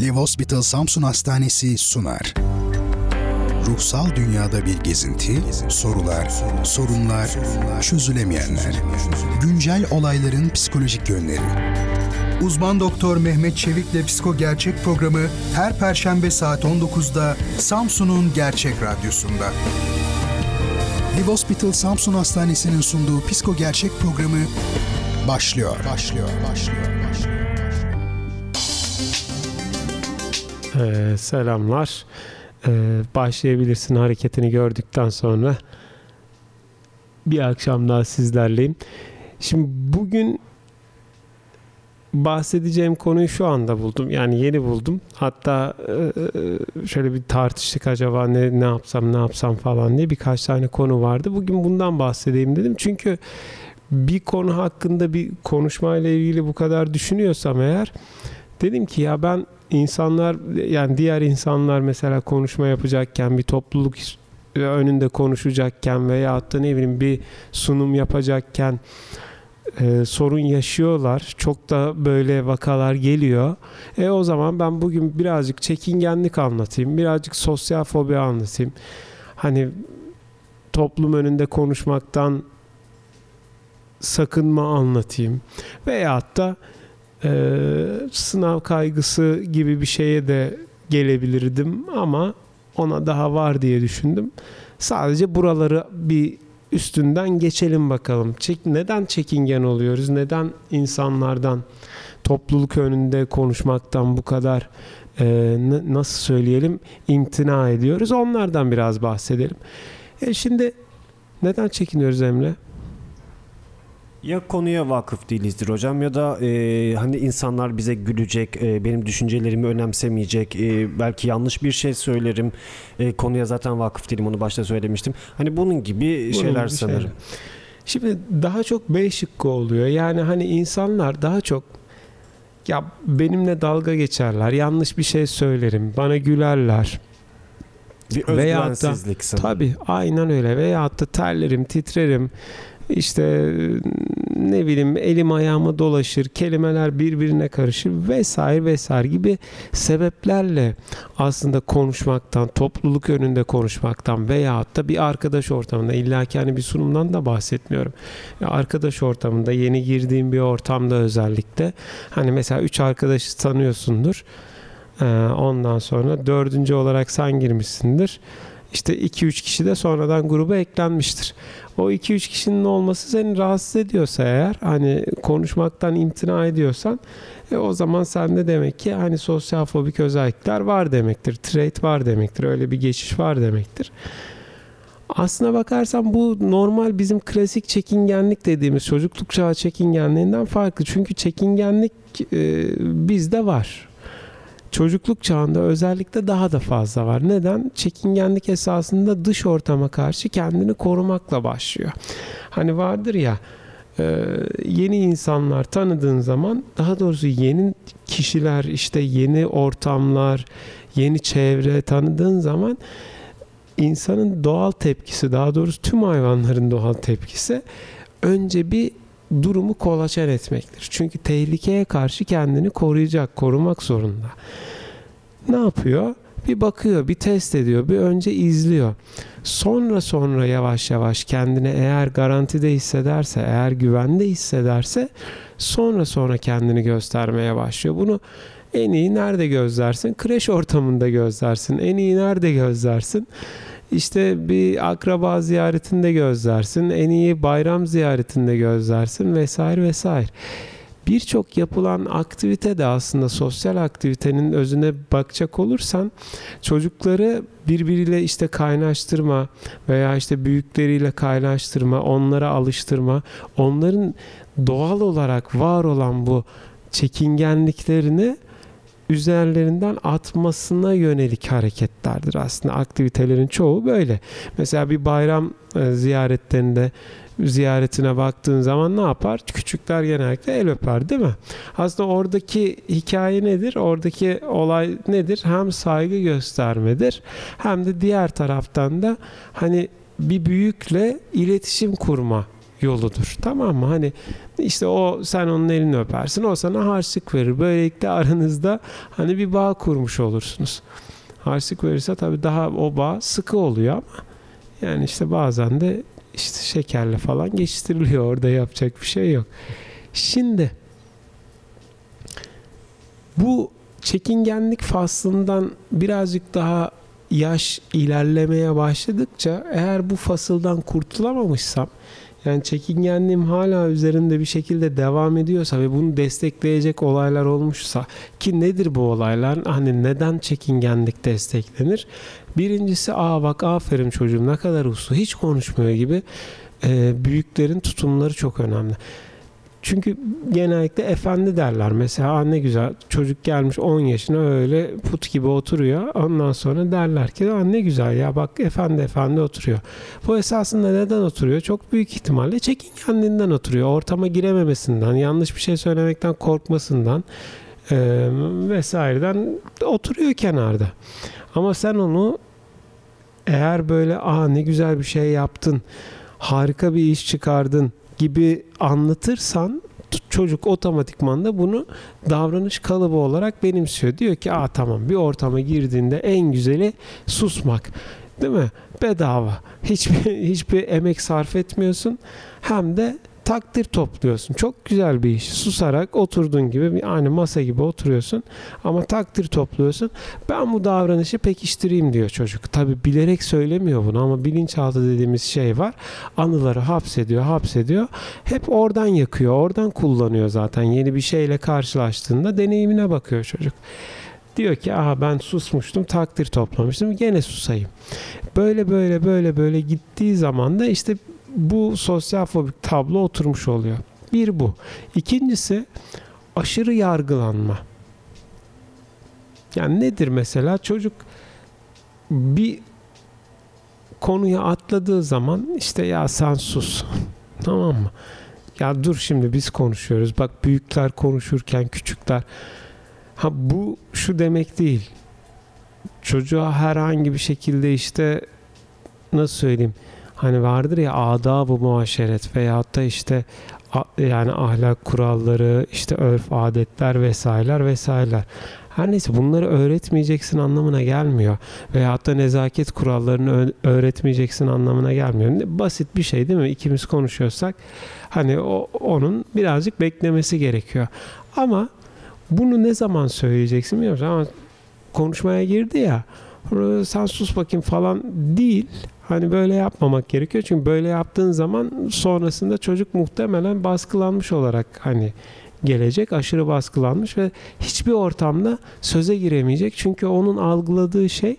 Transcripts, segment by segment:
Live Hospital Samsun Hastanesi sunar. Ruhsal dünyada bir gezinti, sorular, sorunlar, çözülemeyenler. Güncel olayların psikolojik yönleri. Uzman Doktor Mehmet Çevik'le Psiko Gerçek programı her perşembe saat 19'da Samsun'un Gerçek Radyosu'nda. Live Hospital Samsun Hastanesi'nin sunduğu Psiko Gerçek programı başlıyor. Başlıyor, başlıyor, Ee, selamlar. Ee, başlayabilirsin hareketini gördükten sonra bir akşam daha sizlerleyim. Şimdi bugün bahsedeceğim konuyu şu anda buldum. Yani yeni buldum. Hatta e, şöyle bir tartıştık acaba ne ne yapsam ne yapsam falan diye birkaç tane konu vardı. Bugün bundan bahsedeyim dedim. Çünkü bir konu hakkında bir konuşmayla ilgili bu kadar düşünüyorsam eğer dedim ki ya ben insanlar yani diğer insanlar mesela konuşma yapacakken bir topluluk önünde konuşacakken veya da ne bileyim bir sunum yapacakken e, sorun yaşıyorlar. Çok da böyle vakalar geliyor. E o zaman ben bugün birazcık çekingenlik anlatayım. Birazcık sosyal fobi anlatayım. Hani toplum önünde konuşmaktan sakınma anlatayım. Veyahut da e, sınav kaygısı gibi bir şeye de gelebilirdim ama ona daha var diye düşündüm. Sadece buraları bir üstünden geçelim bakalım. Çek, neden çekingen oluyoruz? Neden insanlardan topluluk önünde konuşmaktan bu kadar e, nasıl söyleyelim imtina ediyoruz? Onlardan biraz bahsedelim. E şimdi neden çekiniyoruz Emre? Ya konuya vakıf değilizdir hocam ya da e, hani insanlar bize gülecek, e, benim düşüncelerimi önemsemeyecek, e, belki yanlış bir şey söylerim, e, konuya zaten vakıf değilim onu başta söylemiştim. Hani bunun gibi bunun şeyler gibi sanırım. Şeyler. Şimdi daha çok B şıkkı oluyor. Yani hani insanlar daha çok ya benimle dalga geçerler, yanlış bir şey söylerim, bana gülerler. Bir özgüvensizlik da, sanırım. Tabii aynen öyle. Veyahut da terlerim, titrerim işte ne bileyim elim ayağıma dolaşır, kelimeler birbirine karışır vesaire vesaire gibi sebeplerle aslında konuşmaktan, topluluk önünde konuşmaktan veya da bir arkadaş ortamında illaki hani bir sunumdan da bahsetmiyorum. Ya arkadaş ortamında yeni girdiğim bir ortamda özellikle hani mesela üç arkadaşı tanıyorsundur. Ondan sonra dördüncü olarak sen girmişsindir. İşte 2-3 kişi de sonradan gruba eklenmiştir. O 2-3 kişinin olması seni rahatsız ediyorsa eğer hani konuşmaktan imtina ediyorsan e, o zaman sende demek ki hani sosyal fobik özellikler var demektir. Trait var demektir. Öyle bir geçiş var demektir. Aslına bakarsan bu normal bizim klasik çekingenlik dediğimiz çocukluk çağı çekingenliğinden farklı. Çünkü çekingenlik e, bizde var çocukluk çağında özellikle daha da fazla var. Neden? Çekingenlik esasında dış ortama karşı kendini korumakla başlıyor. Hani vardır ya e, yeni insanlar tanıdığın zaman daha doğrusu yeni kişiler işte yeni ortamlar yeni çevre tanıdığın zaman insanın doğal tepkisi daha doğrusu tüm hayvanların doğal tepkisi önce bir durumu kolaçan etmektir. Çünkü tehlikeye karşı kendini koruyacak, korumak zorunda. Ne yapıyor? Bir bakıyor, bir test ediyor, bir önce izliyor. Sonra sonra yavaş yavaş kendini eğer garantide hissederse, eğer güvende hissederse sonra sonra kendini göstermeye başlıyor. Bunu en iyi nerede gözlersin? Kreş ortamında gözlersin. En iyi nerede gözlersin? İşte bir akraba ziyaretinde gözlersin, en iyi bayram ziyaretinde gözlersin vesaire vesaire. Birçok yapılan aktivite de aslında sosyal aktivitenin özüne bakacak olursan çocukları birbiriyle işte kaynaştırma veya işte büyükleriyle kaynaştırma, onlara alıştırma, onların doğal olarak var olan bu çekingenliklerini üzerlerinden atmasına yönelik hareketlerdir aslında aktivitelerin çoğu böyle. Mesela bir bayram e, ziyaretlerinde ziyaretine baktığın zaman ne yapar? Küçükler genellikle el öper değil mi? Aslında oradaki hikaye nedir? Oradaki olay nedir? Hem saygı göstermedir hem de diğer taraftan da hani bir büyükle iletişim kurma yoludur. Tamam mı? Hani işte o sen onun elini öpersin. O sana harçlık verir. Böylelikle aranızda hani bir bağ kurmuş olursunuz. Harçlık verirse tabii daha o bağ sıkı oluyor ama yani işte bazen de işte şekerle falan geçiştiriliyor. Orada yapacak bir şey yok. Şimdi bu çekingenlik faslından birazcık daha yaş ilerlemeye başladıkça eğer bu fasıldan kurtulamamışsam yani çekingenliğim hala üzerinde bir şekilde devam ediyorsa ve bunu destekleyecek olaylar olmuşsa ki nedir bu olaylar? Hani neden çekingenlik desteklenir? Birincisi aa bak aferin çocuğum ne kadar uslu hiç konuşmuyor gibi e, büyüklerin tutumları çok önemli. Çünkü genellikle efendi derler. Mesela ne güzel çocuk gelmiş 10 yaşına öyle put gibi oturuyor. Ondan sonra derler ki ne güzel ya bak efendi efendi oturuyor. Bu esasında neden oturuyor? Çok büyük ihtimalle çekingenliğinden oturuyor. Ortama girememesinden, yanlış bir şey söylemekten korkmasından e, vesaireden oturuyor kenarda. Ama sen onu eğer böyle aa ne güzel bir şey yaptın, harika bir iş çıkardın gibi anlatırsan çocuk otomatikman da bunu davranış kalıbı olarak benimsiyor. Diyor ki aa tamam bir ortama girdiğinde en güzeli susmak. Değil mi? Bedava. Hiçbir hiçbir emek sarf etmiyorsun. Hem de takdir topluyorsun. Çok güzel bir iş. Susarak oturduğun gibi bir aynı masa gibi oturuyorsun ama takdir topluyorsun. Ben bu davranışı pekiştireyim diyor çocuk. Tabi bilerek söylemiyor bunu ama bilinçaltı dediğimiz şey var. Anıları hapsediyor, hapsediyor. Hep oradan yakıyor, oradan kullanıyor zaten. Yeni bir şeyle karşılaştığında deneyimine bakıyor çocuk. Diyor ki aha ben susmuştum takdir toplamıştım gene susayım. Böyle böyle böyle böyle gittiği zaman da işte bu sosyal fobik tablo oturmuş oluyor. Bir bu. İkincisi aşırı yargılanma. Yani nedir mesela çocuk bir konuya atladığı zaman işte ya sen sus. tamam mı? Ya dur şimdi biz konuşuyoruz. Bak büyükler konuşurken küçükler. Ha bu şu demek değil. Çocuğa herhangi bir şekilde işte nasıl söyleyeyim? Hani vardır ya adab-ı muaşeret veyahut da işte yani ahlak kuralları, işte örf adetler vesaireler vesaireler. Her neyse bunları öğretmeyeceksin anlamına gelmiyor. Veyahut da nezaket kurallarını öğretmeyeceksin anlamına gelmiyor. Basit bir şey değil mi? İkimiz konuşuyorsak hani o, onun birazcık beklemesi gerekiyor. Ama bunu ne zaman söyleyeceksin bilmiyorum ama konuşmaya girdi ya sen sus bakayım falan değil. Hani böyle yapmamak gerekiyor. Çünkü böyle yaptığın zaman sonrasında çocuk muhtemelen baskılanmış olarak hani gelecek. Aşırı baskılanmış ve hiçbir ortamda söze giremeyecek. Çünkü onun algıladığı şey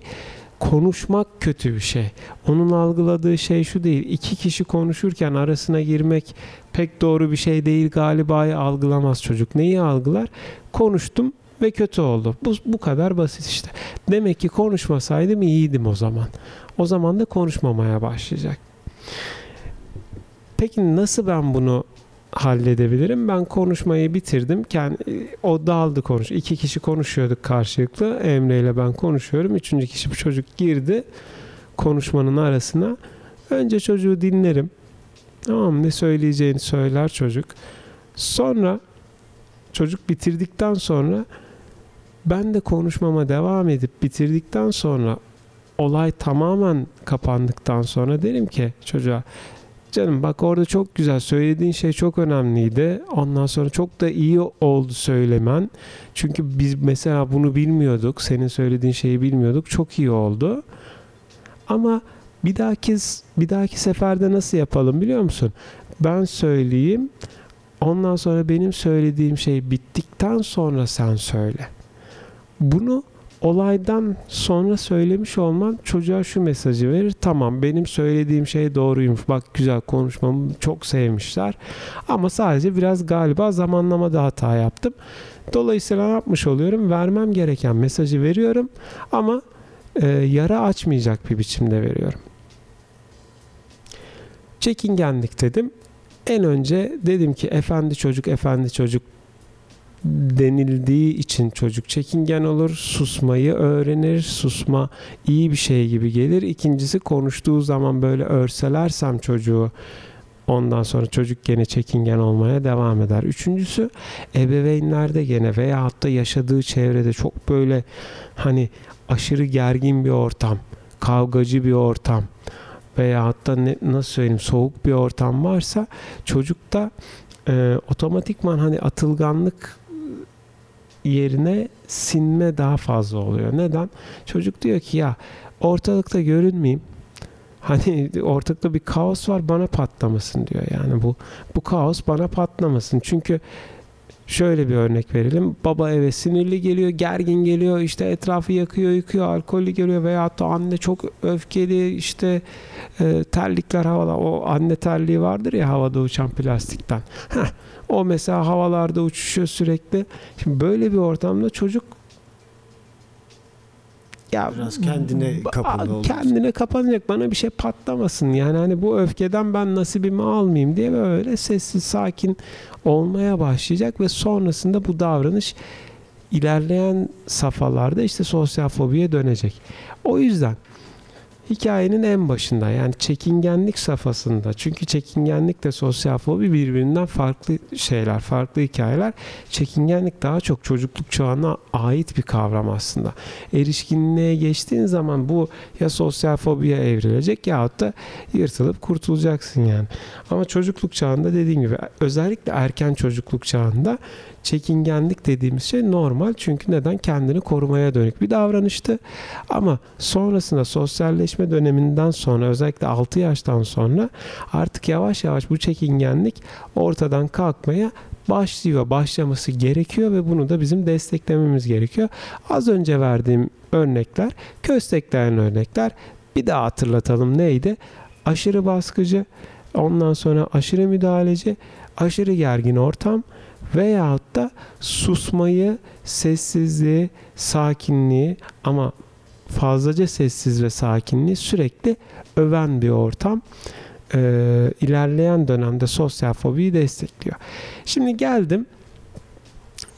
konuşmak kötü bir şey. Onun algıladığı şey şu değil. İki kişi konuşurken arasına girmek pek doğru bir şey değil galiba algılamaz çocuk. Neyi algılar? Konuştum ve kötü oldu. Bu, bu kadar basit işte. Demek ki konuşmasaydım iyiydim o zaman. O zaman da konuşmamaya başlayacak. Peki nasıl ben bunu halledebilirim? Ben konuşmayı bitirdim. Kendi, o daldı konuş. İki kişi konuşuyorduk karşılıklı. Emre ile ben konuşuyorum. Üçüncü kişi bu çocuk girdi konuşmanın arasına. Önce çocuğu dinlerim. Tamam ne söyleyeceğini söyler çocuk. Sonra çocuk bitirdikten sonra ben de konuşmama devam edip bitirdikten sonra olay tamamen kapandıktan sonra derim ki çocuğa canım bak orada çok güzel söylediğin şey çok önemliydi. Ondan sonra çok da iyi oldu söylemen. Çünkü biz mesela bunu bilmiyorduk. Senin söylediğin şeyi bilmiyorduk. Çok iyi oldu. Ama bir dahaki bir dahaki seferde nasıl yapalım biliyor musun? Ben söyleyeyim. Ondan sonra benim söylediğim şey bittikten sonra sen söyle. Bunu olaydan sonra söylemiş olman çocuğa şu mesajı verir. Tamam benim söylediğim şey doğruymuş. Bak güzel konuşmamı çok sevmişler. Ama sadece biraz galiba zamanlamada hata yaptım. Dolayısıyla ne yapmış oluyorum? Vermem gereken mesajı veriyorum ama e, yara açmayacak bir biçimde veriyorum. Çekingenlik dedim. En önce dedim ki efendi çocuk efendi çocuk denildiği için çocuk çekingen olur. Susmayı öğrenir. Susma iyi bir şey gibi gelir. İkincisi konuştuğu zaman böyle örselersem çocuğu Ondan sonra çocuk gene çekingen olmaya devam eder. Üçüncüsü ebeveynlerde gene veya hatta yaşadığı çevrede çok böyle hani aşırı gergin bir ortam, kavgacı bir ortam veya hatta ne, nasıl söyleyeyim soğuk bir ortam varsa çocukta e, otomatikman hani atılganlık yerine sinme daha fazla oluyor. Neden? Çocuk diyor ki ya ortalıkta görünmeyeyim. Hani ortalıkta bir kaos var bana patlamasın diyor. Yani bu bu kaos bana patlamasın. Çünkü şöyle bir örnek verelim. Baba eve sinirli geliyor, gergin geliyor, işte etrafı yakıyor, yıkıyor, alkollü geliyor veya da anne çok öfkeli, işte e, terlikler havada. O anne terliği vardır ya havada uçan plastikten. Heh, o mesela havalarda uçuşuyor sürekli. Şimdi böyle bir ortamda çocuk ya biraz kendine kapalı. Kendine kapanacak bana bir şey patlamasın. Yani hani bu öfkeden ben nasibimi almayayım diye böyle sessiz sakin olmaya başlayacak ve sonrasında bu davranış ilerleyen safhalarda işte sosyal fobiye dönecek. O yüzden hikayenin en başında yani çekingenlik safhasında çünkü çekingenlik de sosyal fobi birbirinden farklı şeyler, farklı hikayeler. Çekingenlik daha çok çocukluk çağına ait bir kavram aslında. Erişkinliğe geçtiğin zaman bu ya sosyal fobiye evrilecek ya da yırtılıp kurtulacaksın yani. Ama çocukluk çağında dediğim gibi özellikle erken çocukluk çağında çekingenlik dediğimiz şey normal. Çünkü neden? Kendini korumaya dönük bir davranıştı. Ama sonrasında sosyalleşme döneminden sonra özellikle 6 yaştan sonra artık yavaş yavaş bu çekingenlik ortadan kalkmaya başlıyor, başlaması gerekiyor ve bunu da bizim desteklememiz gerekiyor. Az önce verdiğim örnekler, köstekleyen örnekler. Bir daha hatırlatalım neydi? Aşırı baskıcı, ondan sonra aşırı müdahaleci, aşırı gergin ortam, veyahut da susmayı, sessizliği, sakinliği ama fazlaca sessiz ve sakinliği sürekli öven bir ortam e, ilerleyen dönemde sosyal fobiyi destekliyor. Şimdi geldim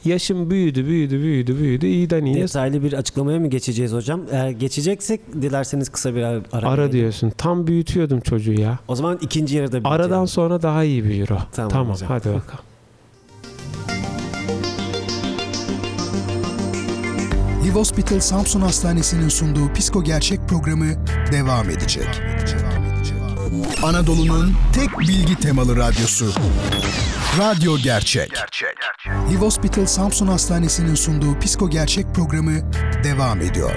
yaşım büyüdü, büyüdü, büyüdü, büyüdü. İyiden iyiye. Detaylı bir açıklamaya mı geçeceğiz hocam? Eğer geçeceksek dilerseniz kısa bir ara Ara diyorsun. Tam büyütüyordum çocuğu ya. O zaman ikinci yarıda bitirelim. Aradan sonra daha iyi büyür o. Tamam, tamam hadi bakalım. Liv Hospital Samsun Hastanesi'nin sunduğu Psiko Gerçek programı devam edecek. Anadolu'nun tek bilgi temalı radyosu. Radyo Gerçek. Gerçek. Liv Hospital Samsun Hastanesi'nin sunduğu Psiko Gerçek programı devam ediyor.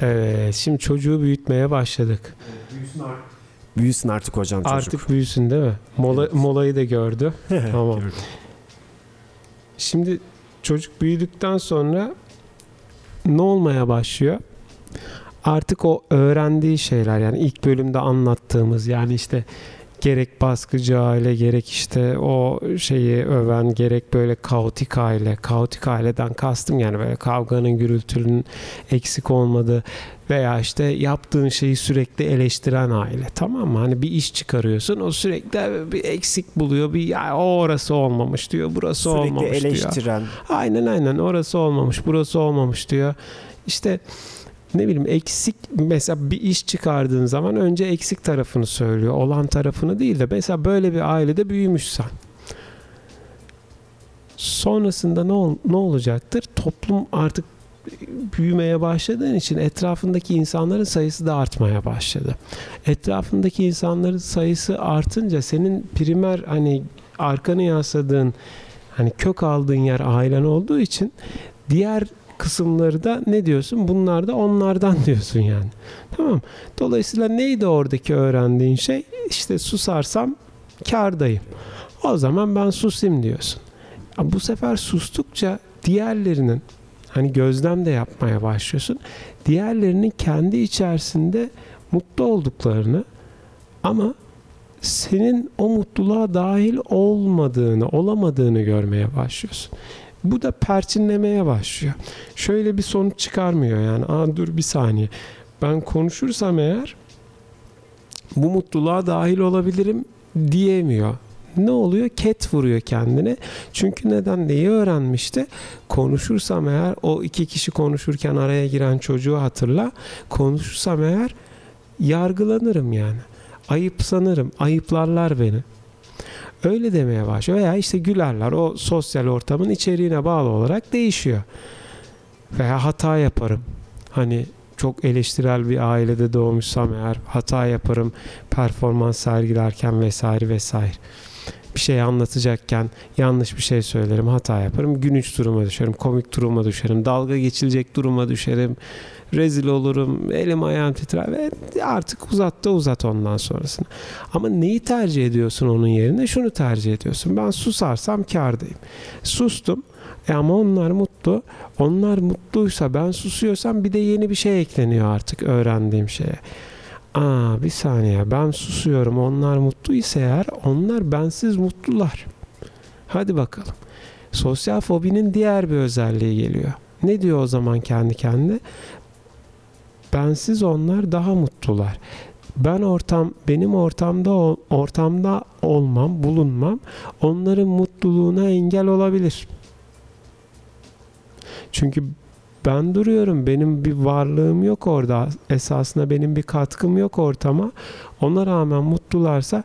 Evet, şimdi çocuğu büyütmeye başladık. Büyüsün artık. Büyüsün artık hocam çocuk. Artık büyüsün değil mi? Mola, evet. Molayı da gördü. tamam. Şimdi çocuk büyüdükten sonra ne olmaya başlıyor? Artık o öğrendiği şeyler yani ilk bölümde anlattığımız yani işte gerek baskıcı aile gerek işte o şeyi öven gerek böyle kaotik aile kaotik aileden kastım yani böyle kavganın gürültünün eksik olmadığı veya işte yaptığın şeyi sürekli eleştiren aile tamam mı? Hani bir iş çıkarıyorsun o sürekli bir eksik buluyor bir ya o orası olmamış diyor burası sürekli olmamış diyor. Sürekli eleştiren. Aynen aynen orası olmamış burası olmamış diyor. İşte ne bileyim eksik mesela bir iş çıkardığın zaman önce eksik tarafını söylüyor. Olan tarafını değil de mesela böyle bir ailede büyümüşsen sonrasında ne, ol, ne olacaktır? Toplum artık büyümeye başladığın için etrafındaki insanların sayısı da artmaya başladı. Etrafındaki insanların sayısı artınca senin primer hani arkanı yasladığın hani kök aldığın yer ailen olduğu için diğer kısımları da ne diyorsun? Bunlar da onlardan diyorsun yani. Tamam. Dolayısıyla neydi oradaki öğrendiğin şey? İşte susarsam kardayım. O zaman ben susayım diyorsun. Bu sefer sustukça diğerlerinin hani gözlem de yapmaya başlıyorsun. Diğerlerinin kendi içerisinde mutlu olduklarını ama senin o mutluluğa dahil olmadığını, olamadığını görmeye başlıyorsun. Bu da perçinlemeye başlıyor. Şöyle bir sonuç çıkarmıyor yani. Aa dur bir saniye. Ben konuşursam eğer bu mutluluğa dahil olabilirim diyemiyor. Ne oluyor? Ket vuruyor kendine. Çünkü neden neyi öğrenmişti? Konuşursam eğer o iki kişi konuşurken araya giren çocuğu hatırla. Konuşursam eğer yargılanırım yani. Ayıp sanırım. Ayıplarlar beni. Öyle demeye başlıyor. Veya işte gülerler. O sosyal ortamın içeriğine bağlı olarak değişiyor. Veya hata yaparım. Hani çok eleştirel bir ailede doğmuşsam eğer hata yaparım performans sergilerken vesaire vesaire. Bir şey anlatacakken yanlış bir şey söylerim, hata yaparım. Gülünç duruma düşerim, komik duruma düşerim, dalga geçilecek duruma düşerim. Rezil olurum, elim ayağım titrer ve artık uzat da uzat ondan sonrasını. Ama neyi tercih ediyorsun onun yerine? Şunu tercih ediyorsun. Ben susarsam kardayım. Sustum. E ama onlar mutlu. Onlar mutluysa ben susuyorsam bir de yeni bir şey ekleniyor artık öğrendiğim şeye. Aa bir saniye ben susuyorum onlar mutlu ise eğer onlar bensiz mutlular. Hadi bakalım. Sosyal fobinin diğer bir özelliği geliyor. Ne diyor o zaman kendi kendine? Bensiz onlar daha mutlular. Ben ortam benim ortamda ortamda olmam, bulunmam onların mutluluğuna engel olabilir. Çünkü ben duruyorum. Benim bir varlığım yok orada. Esasında benim bir katkım yok ortama. Ona rağmen mutlularsa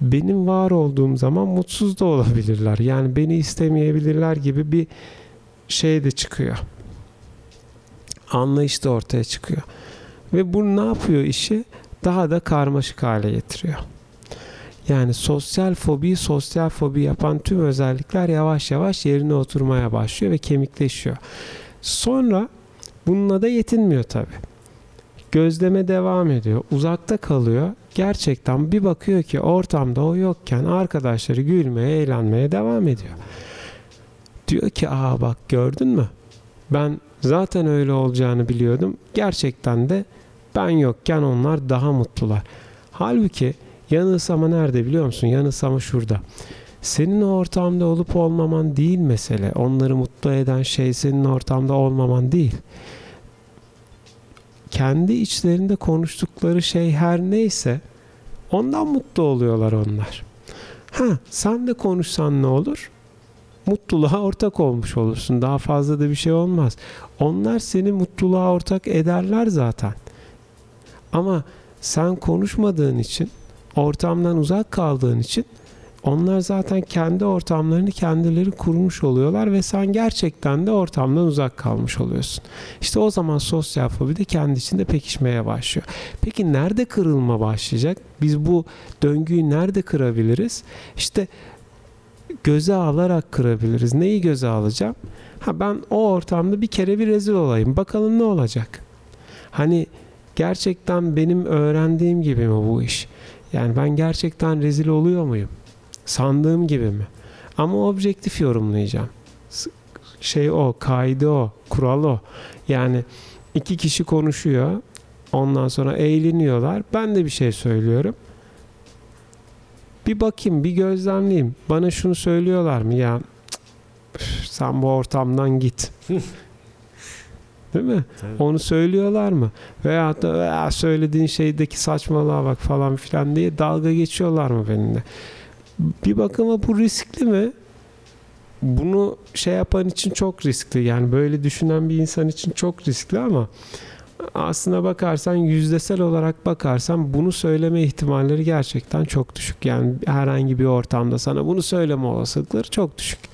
benim var olduğum zaman mutsuz da olabilirler. Yani beni istemeyebilirler gibi bir şey de çıkıyor. Anlayış da ortaya çıkıyor. Ve bu ne yapıyor işi? Daha da karmaşık hale getiriyor. Yani sosyal fobi, sosyal fobi yapan tüm özellikler yavaş yavaş yerine oturmaya başlıyor ve kemikleşiyor. Sonra bununla da yetinmiyor tabi. Gözleme devam ediyor. Uzakta kalıyor. Gerçekten bir bakıyor ki ortamda o yokken arkadaşları gülmeye, eğlenmeye devam ediyor. Diyor ki aa bak gördün mü? Ben zaten öyle olacağını biliyordum. Gerçekten de ben yokken onlar daha mutlular. Halbuki yanılsama nerede biliyor musun? Yanılsama şurada. Senin ortamda olup olmaman değil mesele. Onları mutlu eden şey senin ortamda olmaman değil. Kendi içlerinde konuştukları şey her neyse ondan mutlu oluyorlar onlar. Ha sen de konuşsan ne olur? Mutluluğa ortak olmuş olursun. Daha fazla da bir şey olmaz. Onlar seni mutluluğa ortak ederler zaten. Ama sen konuşmadığın için, ortamdan uzak kaldığın için onlar zaten kendi ortamlarını kendileri kurmuş oluyorlar ve sen gerçekten de ortamdan uzak kalmış oluyorsun. İşte o zaman sosyal fobi de kendi içinde pekişmeye başlıyor. Peki nerede kırılma başlayacak? Biz bu döngüyü nerede kırabiliriz? İşte göze alarak kırabiliriz. Neyi göze alacağım? Ha ben o ortamda bir kere bir rezil olayım. Bakalım ne olacak? Hani gerçekten benim öğrendiğim gibi mi bu iş? Yani ben gerçekten rezil oluyor muyum? Sandığım gibi mi? Ama objektif yorumlayacağım. Şey o, kaydı o, kural o. Yani iki kişi konuşuyor. Ondan sonra eğleniyorlar. Ben de bir şey söylüyorum. Bir bakayım, bir gözlemleyeyim. Bana şunu söylüyorlar mı? Ya sen bu ortamdan git. Değil mi? Tabii. Onu söylüyorlar mı? Veya da veya söylediğin şeydeki saçmalığa bak falan filan diye dalga geçiyorlar mı benimle? bir bakıma bu riskli mi? Bunu şey yapan için çok riskli. Yani böyle düşünen bir insan için çok riskli ama aslına bakarsan yüzdesel olarak bakarsan bunu söyleme ihtimalleri gerçekten çok düşük. Yani herhangi bir ortamda sana bunu söyleme olasılıkları çok düşük.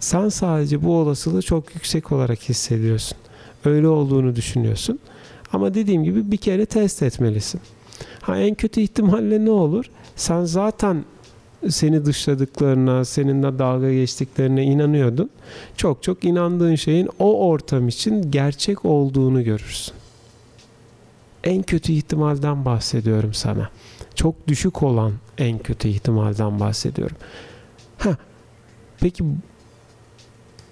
Sen sadece bu olasılığı çok yüksek olarak hissediyorsun. Öyle olduğunu düşünüyorsun. Ama dediğim gibi bir kere test etmelisin. Ha en kötü ihtimalle ne olur? Sen zaten seni dışladıklarına, seninle dalga geçtiklerine inanıyordun. Çok çok inandığın şeyin o ortam için gerçek olduğunu görürsün. En kötü ihtimalden bahsediyorum sana. Çok düşük olan en kötü ihtimalden bahsediyorum. Ha. Peki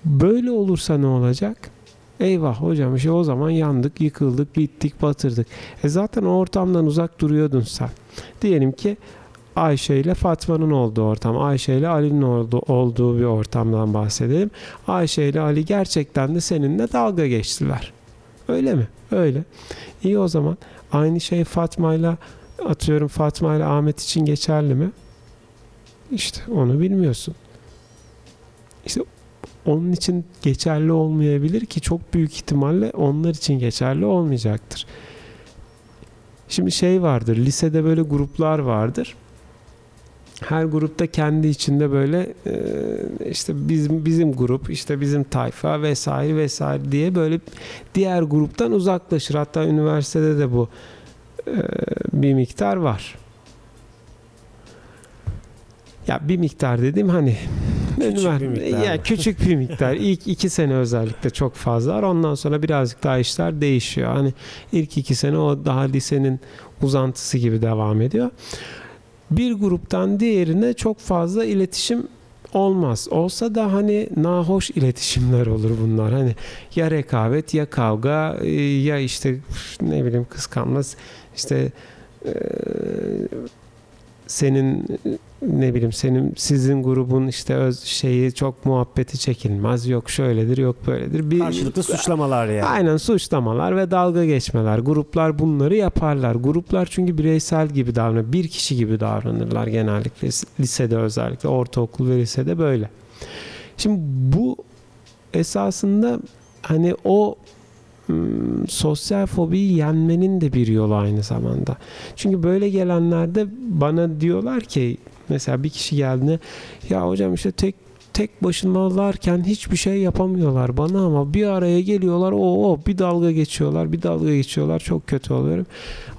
böyle olursa ne olacak? Eyvah hocam işte o zaman yandık, yıkıldık, bittik, batırdık. E zaten o ortamdan uzak duruyordun sen. Diyelim ki Ayşe ile Fatma'nın olduğu ortam, Ayşe ile Ali'nin olduğu, olduğu bir ortamdan bahsedelim. Ayşe ile Ali gerçekten de seninle dalga geçtiler. Öyle mi? Öyle. İyi o zaman. Aynı şey Fatma ile atıyorum Fatma ile Ahmet için geçerli mi? İşte onu bilmiyorsun. İşte onun için geçerli olmayabilir ki çok büyük ihtimalle onlar için geçerli olmayacaktır. Şimdi şey vardır, lisede böyle gruplar vardır. Her grupta kendi içinde böyle e, işte bizim bizim grup, işte bizim tayfa vesaire vesaire diye böyle diğer gruptan uzaklaşır. Hatta üniversitede de bu e, bir miktar var. Ya bir miktar dedim hani Küçük bir miktar ya mı? küçük bir miktar. İlk iki sene özellikle çok fazla. Ondan sonra birazcık daha işler değişiyor. Hani ilk iki sene o daha lisenin uzantısı gibi devam ediyor. Bir gruptan diğerine çok fazla iletişim olmaz. Olsa da hani nahoş iletişimler olur bunlar. Hani ya rekabet ya kavga e, ya işte ne bileyim kıskanmaz işte e, senin ne bileyim senin sizin grubun işte öz şeyi çok muhabbeti çekilmez. Yok şöyledir, yok böyledir. Bir Karşılıklı suçlamalar yani. Aynen suçlamalar ve dalga geçmeler. Gruplar bunları yaparlar. Gruplar çünkü bireysel gibi davranır. Bir kişi gibi davranırlar genellikle. Lisede özellikle. Ortaokul ve lisede böyle. Şimdi bu esasında hani o hmm, sosyal fobiyi yenmenin de bir yolu aynı zamanda. Çünkü böyle gelenlerde bana diyorlar ki mesela bir kişi geldiğinde ya hocam işte tek tek başınalarken hiçbir şey yapamıyorlar bana ama bir araya geliyorlar o o bir dalga geçiyorlar bir dalga geçiyorlar çok kötü oluyorum.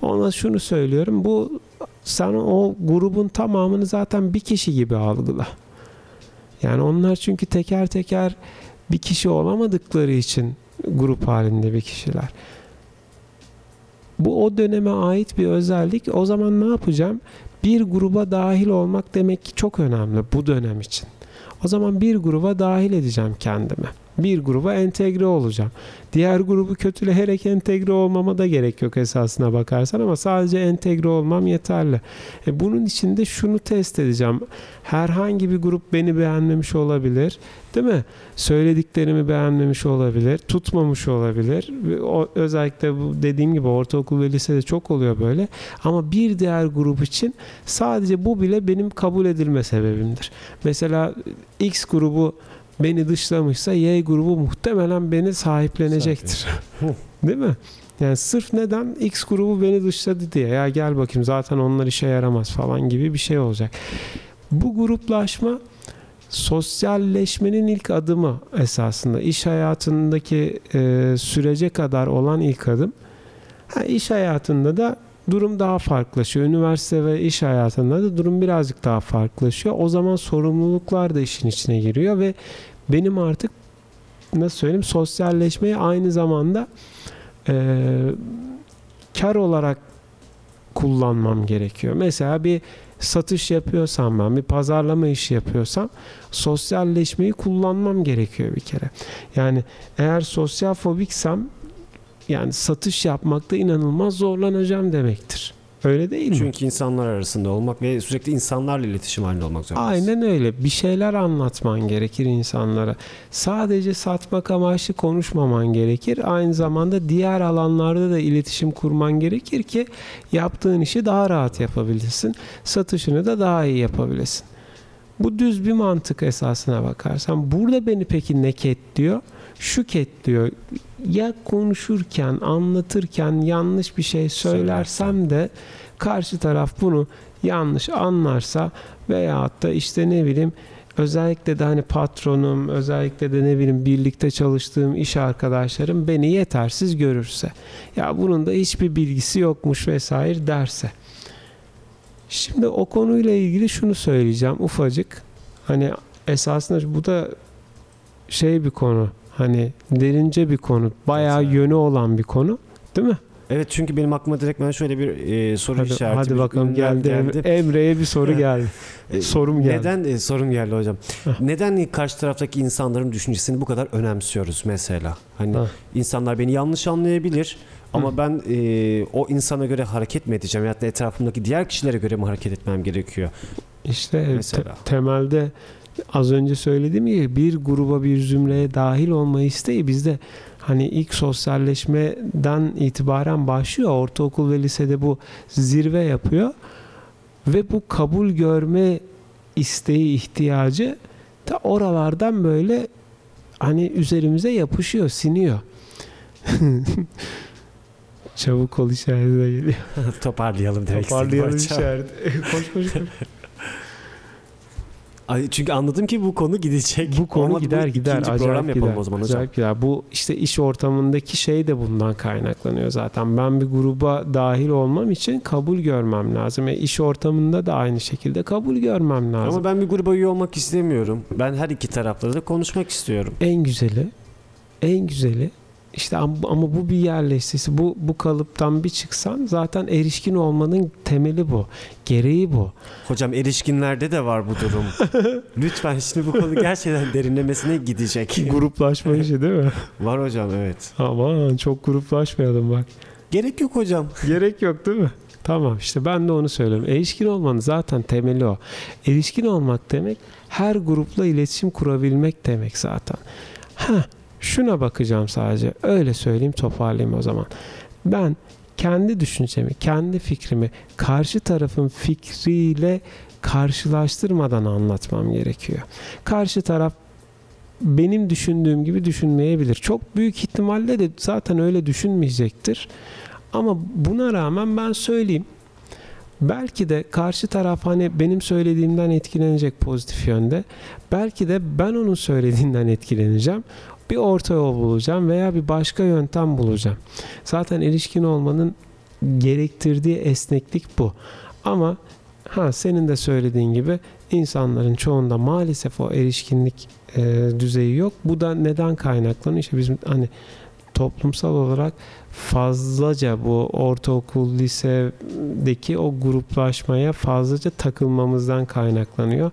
Ona şunu söylüyorum bu sen o grubun tamamını zaten bir kişi gibi algıla. Yani onlar çünkü teker teker bir kişi olamadıkları için grup halinde bir kişiler. Bu o döneme ait bir özellik. O zaman ne yapacağım? Bir gruba dahil olmak demek ki çok önemli bu dönem için. O zaman bir gruba dahil edeceğim kendimi. Bir gruba entegre olacağım. Diğer grubu kötüleyerek entegre olmama da gerek yok esasına bakarsan ama sadece entegre olmam yeterli. E bunun için de şunu test edeceğim. Herhangi bir grup beni beğenmemiş olabilir. Değil mi? Söylediklerimi beğenmemiş olabilir. Tutmamış olabilir. O, özellikle bu dediğim gibi ortaokul ve lisede çok oluyor böyle. Ama bir diğer grup için sadece bu bile benim kabul edilme sebebimdir. Mesela X grubu beni dışlamışsa Y grubu muhtemelen beni sahiplenecektir. Değil mi? Yani sırf neden X grubu beni dışladı diye ya gel bakayım zaten onlar işe yaramaz falan gibi bir şey olacak. Bu gruplaşma sosyalleşmenin ilk adımı esasında iş hayatındaki e, sürece kadar olan ilk adım. Ha, iş hayatında da durum daha farklılaşıyor. Üniversite ve iş hayatında da durum birazcık daha farklılaşıyor. O zaman sorumluluklar da işin içine giriyor ve benim artık nasıl söyleyeyim sosyalleşmeyi aynı zamanda e, kar olarak kullanmam gerekiyor. Mesela bir satış yapıyorsam ben bir pazarlama işi yapıyorsam sosyalleşmeyi kullanmam gerekiyor bir kere. Yani eğer sosyal fobiksem yani satış yapmakta inanılmaz zorlanacağım demektir. Öyle değil mi? Çünkü insanlar arasında olmak ve sürekli insanlarla iletişim halinde olmak zorundasın. Aynen öyle. Bir şeyler anlatman gerekir insanlara. Sadece satmak amaçlı konuşmaman gerekir. Aynı zamanda diğer alanlarda da iletişim kurman gerekir ki yaptığın işi daha rahat yapabilirsin. Satışını da daha iyi yapabilirsin. Bu düz bir mantık esasına bakarsan. Burada beni peki ne ketliyor? Şu ketliyor. Ya konuşurken, anlatırken yanlış bir şey söylersem de karşı taraf bunu yanlış anlarsa veyahut da işte ne bileyim özellikle de hani patronum, özellikle de ne bileyim birlikte çalıştığım iş arkadaşlarım beni yetersiz görürse. Ya bunun da hiçbir bilgisi yokmuş vesaire derse. Şimdi o konuyla ilgili şunu söyleyeceğim ufacık. Hani esasında bu da şey bir konu. Hani derince bir konu. Bayağı Evet. yönü olan bir konu. Değil mi? Evet çünkü benim aklıma direkt ben şöyle bir e, soru Hadi, işareti. hadi bakalım geldi. Emre- Emre'ye bir soru geldi. E, sorum geldi. Neden e, sorum geldi hocam? Neden karşı taraftaki insanların düşüncesini bu kadar önemsiyoruz mesela? Hani insanlar beni yanlış anlayabilir ama Hı. ben e, o insana göre hareket mi edeceğim ya da etrafımdaki diğer kişilere göre mi hareket etmem gerekiyor? İşte te- Mesela. temelde az önce söylediğim gibi bir gruba bir zümreye dahil olma isteği bizde hani ilk sosyalleşmeden itibaren başlıyor. Ortaokul ve lisede bu zirve yapıyor. Ve bu kabul görme isteği, ihtiyacı da oralardan böyle hani üzerimize yapışıyor, siniyor. Çabuk ol işaretine geliyor. Toparlayalım demek Toparlayalım işareti. koş koş koş. Ay, çünkü anladım ki bu konu gidecek. Bu konu Olmadı gider bu gider. Acayip program yapalım gider. o zaman hocam. Acayip gider. Bu işte iş ortamındaki şey de bundan kaynaklanıyor zaten. Ben bir gruba dahil olmam için kabul görmem lazım. E iş ortamında da aynı şekilde kabul görmem lazım. Ama ben bir gruba üye olmak istemiyorum. Ben her iki tarafla da konuşmak istiyorum. en güzeli en güzeli işte ama, bu bir yerleştisi. Bu bu kalıptan bir çıksan zaten erişkin olmanın temeli bu. Gereği bu. Hocam erişkinlerde de var bu durum. Lütfen şimdi bu konu gerçekten derinlemesine gidecek. Gruplaşma işi değil mi? var hocam evet. Aman çok gruplaşmayalım bak. Gerek yok hocam. Gerek yok değil mi? Tamam işte ben de onu söylüyorum. Erişkin olmanın zaten temeli o. Erişkin olmak demek her grupla iletişim kurabilmek demek zaten. Ha, şuna bakacağım sadece. Öyle söyleyeyim toparlayayım o zaman. Ben kendi düşüncemi, kendi fikrimi karşı tarafın fikriyle karşılaştırmadan anlatmam gerekiyor. Karşı taraf benim düşündüğüm gibi düşünmeyebilir. Çok büyük ihtimalle de zaten öyle düşünmeyecektir. Ama buna rağmen ben söyleyeyim. Belki de karşı taraf hani benim söylediğimden etkilenecek pozitif yönde. Belki de ben onun söylediğinden etkileneceğim. Bir orta yol bulacağım veya bir başka yöntem bulacağım. Zaten erişkin olmanın gerektirdiği esneklik bu. Ama ha senin de söylediğin gibi insanların çoğunda maalesef o erişkinlik e, düzeyi yok. Bu da neden kaynaklanıyor? İşte bizim hani toplumsal olarak fazlaca bu ortaokul, lisedeki o gruplaşmaya fazlaca takılmamızdan kaynaklanıyor.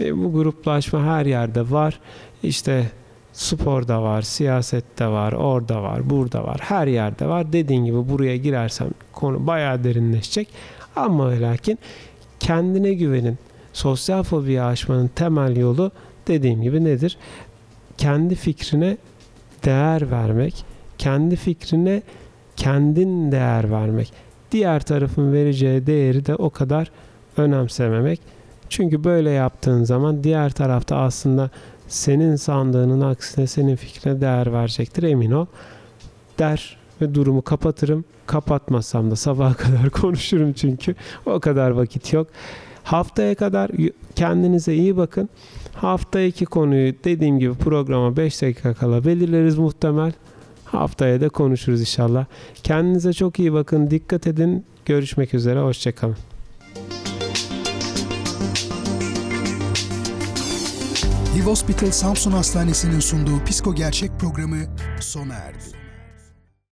E, bu gruplaşma her yerde var. İşte sporda var, siyasette var, orada var, burada var, her yerde var. Dediğin gibi buraya girersem konu bayağı derinleşecek. Ama ve lakin kendine güvenin, sosyal fobiyi aşmanın temel yolu dediğim gibi nedir? Kendi fikrine değer vermek, kendi fikrine kendin değer vermek. Diğer tarafın vereceği değeri de o kadar önemsememek. Çünkü böyle yaptığın zaman diğer tarafta aslında senin sandığının aksine senin fikrine değer verecektir emin ol. Der ve durumu kapatırım. Kapatmazsam da sabaha kadar konuşurum çünkü o kadar vakit yok. Haftaya kadar kendinize iyi bakın. Hafta iki konuyu dediğim gibi programa 5 dakika kala belirleriz muhtemel. Haftaya da konuşuruz inşallah. Kendinize çok iyi bakın. Dikkat edin. Görüşmek üzere. Hoşçakalın. Live Hospital Samsun Hastanesi'nin sunduğu Psiko Gerçek programı sona erdi.